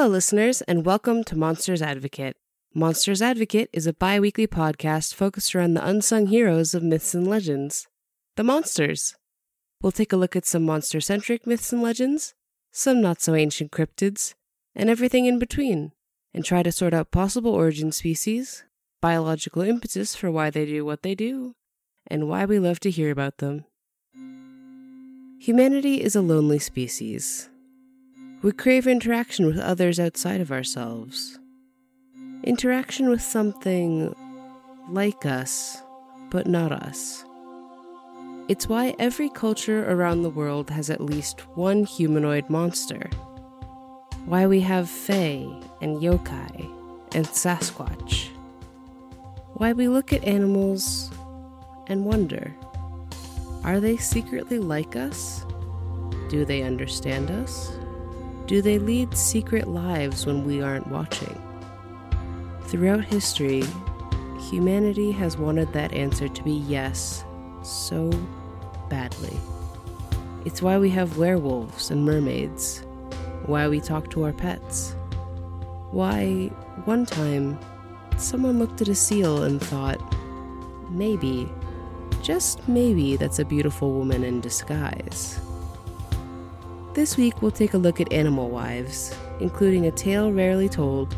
Hello, listeners, and welcome to Monsters Advocate. Monsters Advocate is a bi weekly podcast focused around the unsung heroes of myths and legends the monsters. We'll take a look at some monster centric myths and legends, some not so ancient cryptids, and everything in between, and try to sort out possible origin species, biological impetus for why they do what they do, and why we love to hear about them. Humanity is a lonely species. We crave interaction with others outside of ourselves. Interaction with something like us, but not us. It's why every culture around the world has at least one humanoid monster. Why we have Fae and yokai and Sasquatch. Why we look at animals and wonder are they secretly like us? Do they understand us? Do they lead secret lives when we aren't watching? Throughout history, humanity has wanted that answer to be yes so badly. It's why we have werewolves and mermaids, why we talk to our pets, why one time someone looked at a seal and thought, maybe, just maybe, that's a beautiful woman in disguise. This week, we'll take a look at animal wives, including a tale rarely told,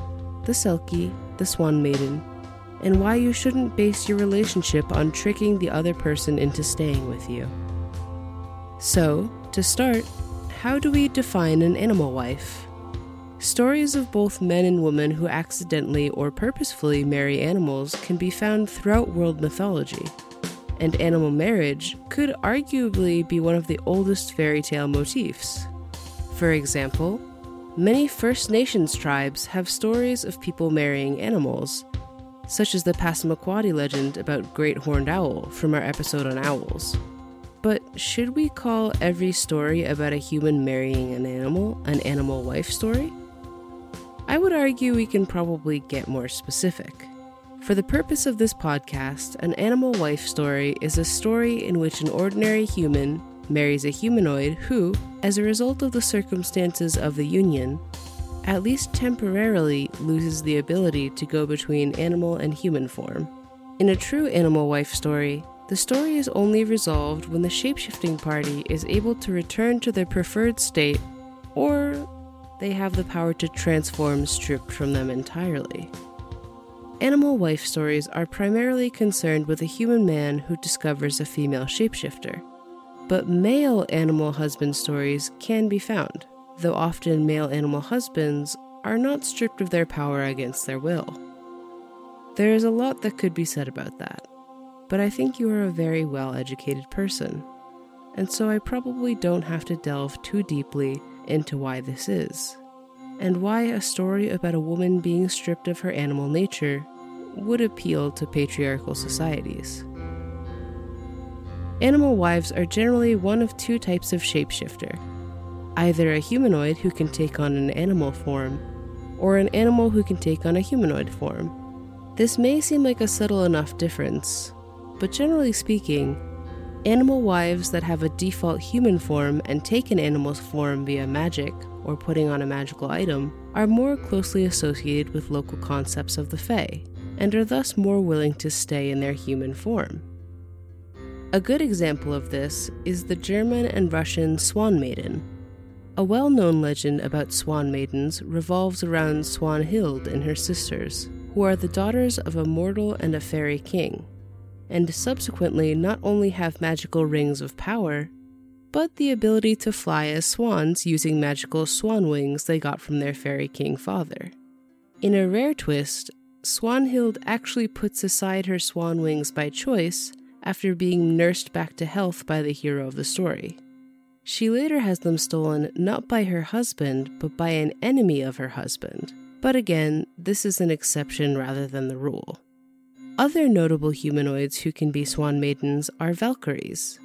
the Selkie, the Swan Maiden, and why you shouldn't base your relationship on tricking the other person into staying with you. So, to start, how do we define an animal wife? Stories of both men and women who accidentally or purposefully marry animals can be found throughout world mythology, and animal marriage could arguably be one of the oldest fairy tale motifs. For example, many First Nations tribes have stories of people marrying animals, such as the Passamaquoddy legend about Great Horned Owl from our episode on owls. But should we call every story about a human marrying an animal an animal wife story? I would argue we can probably get more specific. For the purpose of this podcast, an animal wife story is a story in which an ordinary human marries a humanoid who, as a result of the circumstances of the union, at least temporarily loses the ability to go between animal and human form. In a true animal wife story, the story is only resolved when the shapeshifting party is able to return to their preferred state or they have the power to transform stripped from them entirely. Animal wife stories are primarily concerned with a human man who discovers a female shapeshifter. But male animal husband stories can be found, though often male animal husbands are not stripped of their power against their will. There is a lot that could be said about that, but I think you are a very well educated person, and so I probably don't have to delve too deeply into why this is, and why a story about a woman being stripped of her animal nature would appeal to patriarchal societies. Animal wives are generally one of two types of shapeshifter either a humanoid who can take on an animal form, or an animal who can take on a humanoid form. This may seem like a subtle enough difference, but generally speaking, animal wives that have a default human form and take an animal's form via magic or putting on a magical item are more closely associated with local concepts of the Fae and are thus more willing to stay in their human form. A good example of this is the German and Russian Swan Maiden. A well known legend about swan maidens revolves around Swanhild and her sisters, who are the daughters of a mortal and a fairy king, and subsequently not only have magical rings of power, but the ability to fly as swans using magical swan wings they got from their fairy king father. In a rare twist, Swanhild actually puts aside her swan wings by choice after being nursed back to health by the hero of the story. She later has them stolen not by her husband, but by an enemy of her husband. But again, this is an exception rather than the rule. Other notable humanoids who can be swan maidens are Valkyries,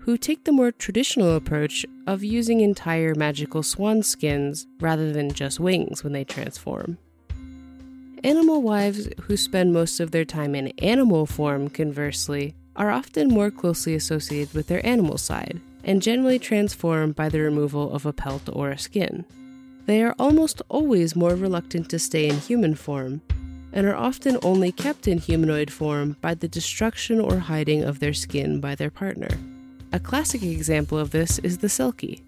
who take the more traditional approach of using entire magical swan skins rather than just wings when they transform. Animal wives who spend most of their time in animal form, conversely, are often more closely associated with their animal side and generally transform by the removal of a pelt or a skin. They are almost always more reluctant to stay in human form, and are often only kept in humanoid form by the destruction or hiding of their skin by their partner. A classic example of this is the Selkie.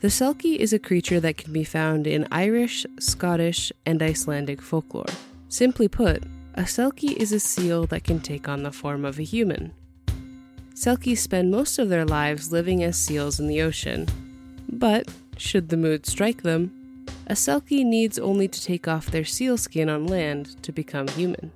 The Selkie is a creature that can be found in Irish, Scottish, and Icelandic folklore. Simply put, a Selkie is a seal that can take on the form of a human. Selkies spend most of their lives living as seals in the ocean, but should the mood strike them, a Selkie needs only to take off their seal skin on land to become human.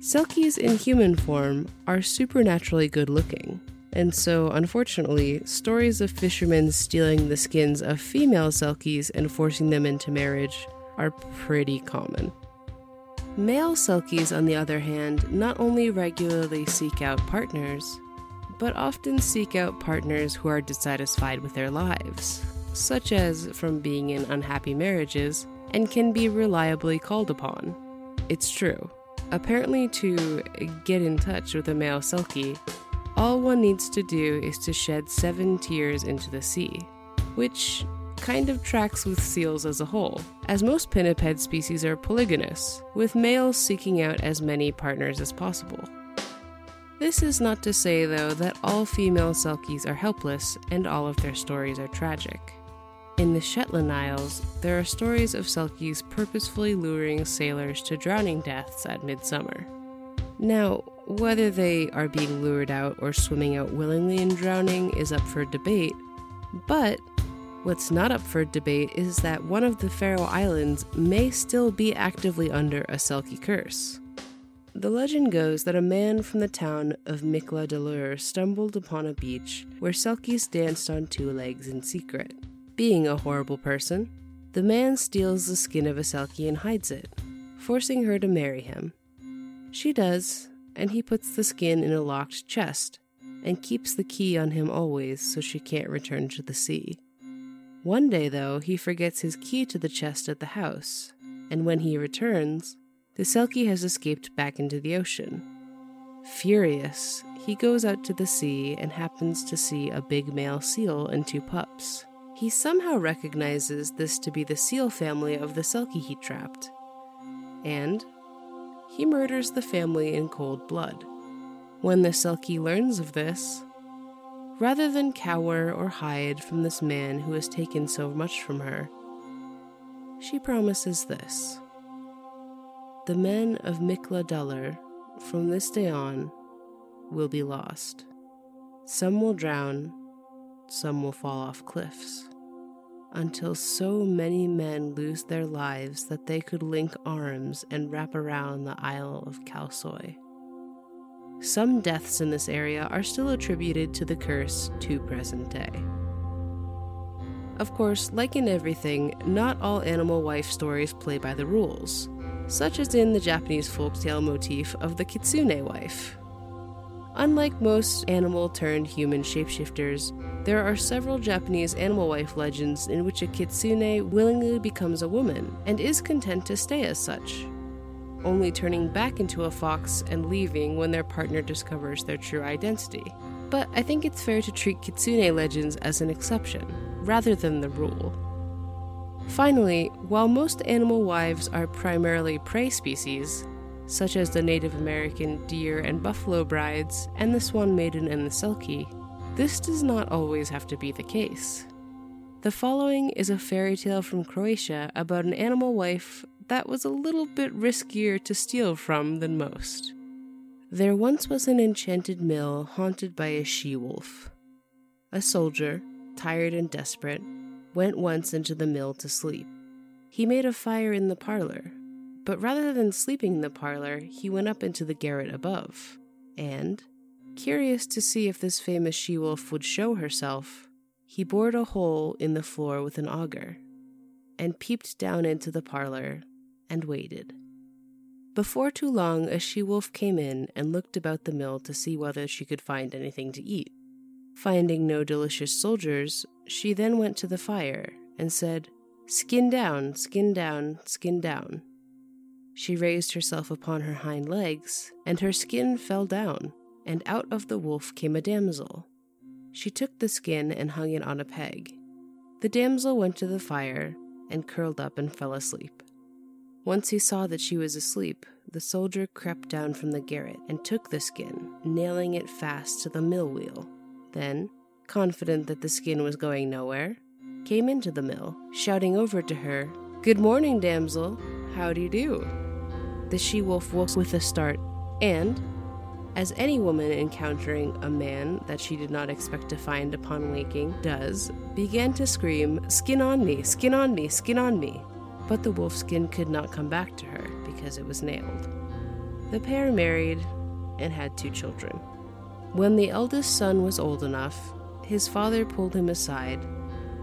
Selkies in human form are supernaturally good looking, and so, unfortunately, stories of fishermen stealing the skins of female Selkies and forcing them into marriage are pretty common. Male Selkies, on the other hand, not only regularly seek out partners, but often seek out partners who are dissatisfied with their lives, such as from being in unhappy marriages, and can be reliably called upon. It's true. Apparently, to get in touch with a male Selkie, all one needs to do is to shed seven tears into the sea, which kind of tracks with seals as a whole, as most pinniped species are polygynous, with males seeking out as many partners as possible. This is not to say, though, that all female Selkies are helpless and all of their stories are tragic. In the Shetland Isles, there are stories of Selkies purposefully luring sailors to drowning deaths at midsummer. Now, whether they are being lured out or swimming out willingly and drowning is up for debate, but what's not up for debate is that one of the Faroe Islands may still be actively under a Selkie curse. The legend goes that a man from the town of Mikladalur stumbled upon a beach where Selkies danced on two legs in secret. Being a horrible person, the man steals the skin of a Selkie and hides it, forcing her to marry him. She does, and he puts the skin in a locked chest and keeps the key on him always so she can't return to the sea. One day, though, he forgets his key to the chest at the house, and when he returns, the Selkie has escaped back into the ocean. Furious, he goes out to the sea and happens to see a big male seal and two pups. He somehow recognizes this to be the seal family of the Selkie he trapped. And he murders the family in cold blood. When the Selkie learns of this, rather than cower or hide from this man who has taken so much from her, she promises this. The men of Mikladalur, from this day on, will be lost. Some will drown, some will fall off cliffs, until so many men lose their lives that they could link arms and wrap around the Isle of Kalsoy. Some deaths in this area are still attributed to the curse to present day. Of course, like in everything, not all animal wife stories play by the rules, such as in the Japanese folktale motif of the kitsune wife, Unlike most animal turned human shapeshifters, there are several Japanese animal wife legends in which a kitsune willingly becomes a woman and is content to stay as such, only turning back into a fox and leaving when their partner discovers their true identity. But I think it's fair to treat kitsune legends as an exception, rather than the rule. Finally, while most animal wives are primarily prey species, such as the Native American deer and buffalo brides, and the swan maiden and the selkie, this does not always have to be the case. The following is a fairy tale from Croatia about an animal wife that was a little bit riskier to steal from than most. There once was an enchanted mill haunted by a she wolf. A soldier, tired and desperate, went once into the mill to sleep. He made a fire in the parlor, but rather than sleeping in the parlor, he went up into the garret above, and, curious to see if this famous she wolf would show herself, he bored a hole in the floor with an auger, and peeped down into the parlor and waited. Before too long, a she wolf came in and looked about the mill to see whether she could find anything to eat. Finding no delicious soldiers, she then went to the fire and said, Skin down, skin down, skin down. She raised herself upon her hind legs, and her skin fell down, and out of the wolf came a damsel. She took the skin and hung it on a peg. The damsel went to the fire and curled up and fell asleep. Once he saw that she was asleep, the soldier crept down from the garret and took the skin, nailing it fast to the mill wheel. Then, confident that the skin was going nowhere, came into the mill, shouting over to her, Good morning, damsel. How do you do? The she wolf woke with a start, and, as any woman encountering a man that she did not expect to find upon waking does, began to scream, Skin on me, skin on me, skin on me. But the wolf skin could not come back to her because it was nailed. The pair married and had two children. When the eldest son was old enough, his father pulled him aside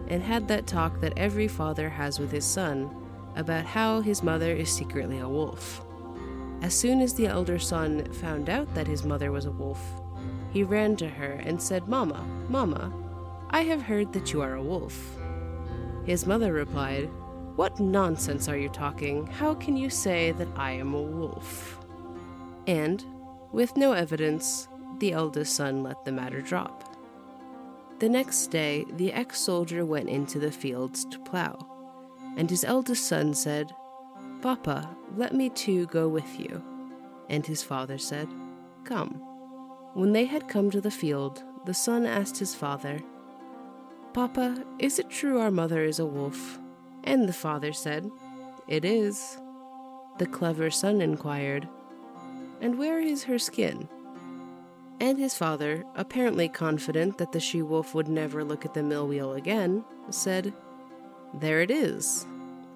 and had that talk that every father has with his son about how his mother is secretly a wolf. As soon as the elder son found out that his mother was a wolf, he ran to her and said, Mama, Mama, I have heard that you are a wolf. His mother replied, What nonsense are you talking? How can you say that I am a wolf? And, with no evidence, the eldest son let the matter drop. The next day, the ex soldier went into the fields to plow, and his eldest son said, Papa, let me too go with you. And his father said, Come. When they had come to the field, the son asked his father, Papa, is it true our mother is a wolf? And the father said, It is. The clever son inquired, And where is her skin? And his father, apparently confident that the she wolf would never look at the mill wheel again, said, There it is,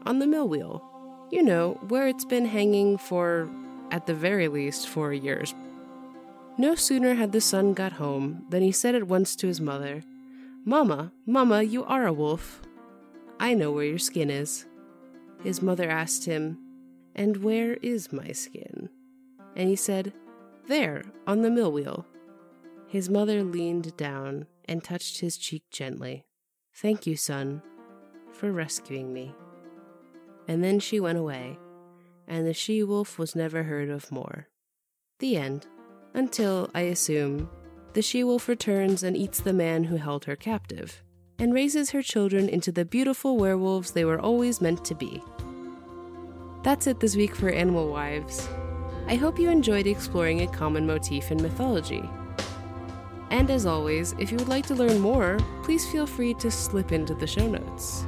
on the mill wheel. You know, where it's been hanging for, at the very least, four years. No sooner had the son got home than he said at once to his mother, Mamma, Mamma, you are a wolf. I know where your skin is. His mother asked him, And where is my skin? And he said, There, on the mill wheel. His mother leaned down and touched his cheek gently. Thank you, son, for rescuing me and then she went away, and the she wolf was never heard of more. The end. Until, I assume, the she wolf returns and eats the man who held her captive, and raises her children into the beautiful werewolves they were always meant to be. That's it this week for Animal Wives. I hope you enjoyed exploring a common motif in mythology. And as always, if you would like to learn more, please feel free to slip into the show notes.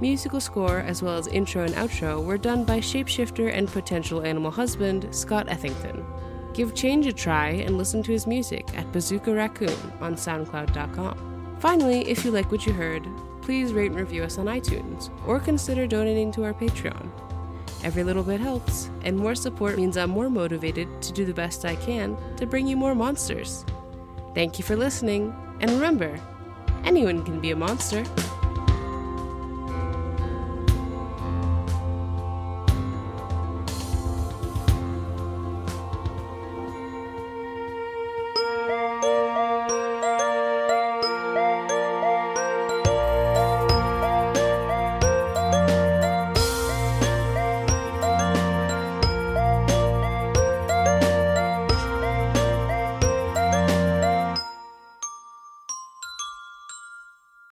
Musical score as well as intro and outro were done by shapeshifter and potential animal husband Scott Ethington. Give Change a try and listen to his music at Bazooka Raccoon on SoundCloud.com. Finally, if you like what you heard, please rate and review us on iTunes or consider donating to our Patreon. Every little bit helps, and more support means I'm more motivated to do the best I can to bring you more monsters. Thank you for listening, and remember, anyone can be a monster.